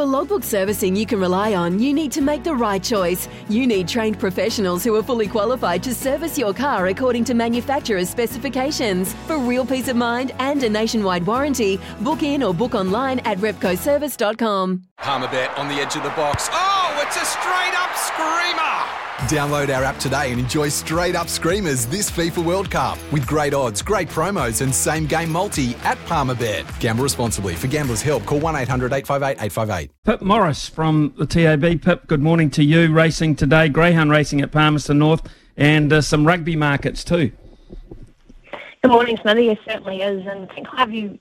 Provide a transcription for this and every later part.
For logbook servicing you can rely on, you need to make the right choice. You need trained professionals who are fully qualified to service your car according to manufacturer's specifications. For real peace of mind and a nationwide warranty, book in or book online at repcoservice.com. Palmerbet on the edge of the box. Oh, it's a straight up screamer! Download our app today and enjoy straight up screamers this FIFA World Cup with great odds, great promos, and same game multi at Palmerbet. Gamble responsibly. For gamblers' help, call 1 800 858 858. Pip Morris from the TAB. Pip, good morning to you. Racing today, Greyhound racing at Palmerston North, and uh, some rugby markets too. Good morning, Smithy. Yes, certainly is. And I think I'll have you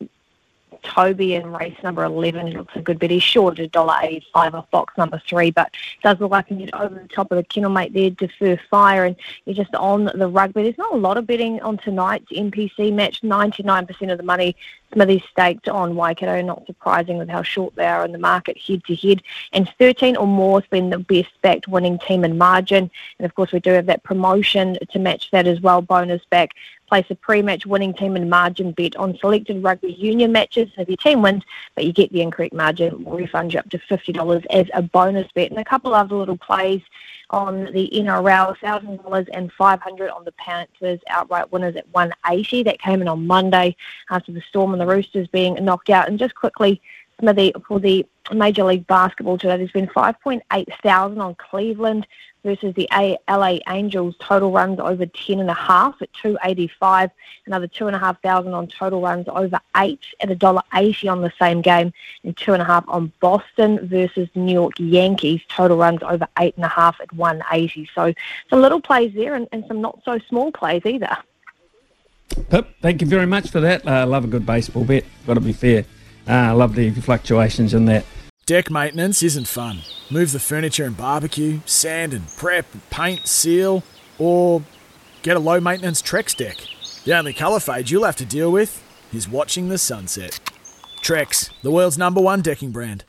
Toby in race number 11. He looks a good bit. He's short at $1.85 off box number three, but does look like he can over the top of the kennel mate there, defer fire, and you're just on the rugby. There's not a lot of betting on tonight's NPC match. 99% of the money Smithy staked on Waikato, not surprising with how short they are in the market head to head. And 13 or more has been the best backed winning team in margin. And of course, we do have that promotion to match that as well, bonus back. Place a pre-match winning team and margin bet on selected rugby union matches. If your team wins, but you get the incorrect margin, we'll refund you up to $50 as a bonus bet. And a couple other little plays on the NRL, $1,000 and 500 on the Panthers outright winners at 180. That came in on Monday after the Storm the Roosters being knocked out. And just quickly, Smithy, for the Major League Basketball today, there's been 5.8 thousand on Cleveland versus the LA Angels. Total runs over 10 and a half at 285. Another two and a half thousand on total runs over eight at a dollar 80 on the same game, and two and a half on Boston versus New York Yankees. Total runs over eight and a half at 180. So some little plays there, and, and some not so small plays either. Pip, thank you very much for that. I uh, love a good baseball bet. Got to be fair. I uh, love the fluctuations in that. Deck maintenance isn't fun. Move the furniture and barbecue, sand and prep, paint, seal, or get a low maintenance Trex deck. The only colour fade you'll have to deal with is watching the sunset. Trex, the world's number one decking brand.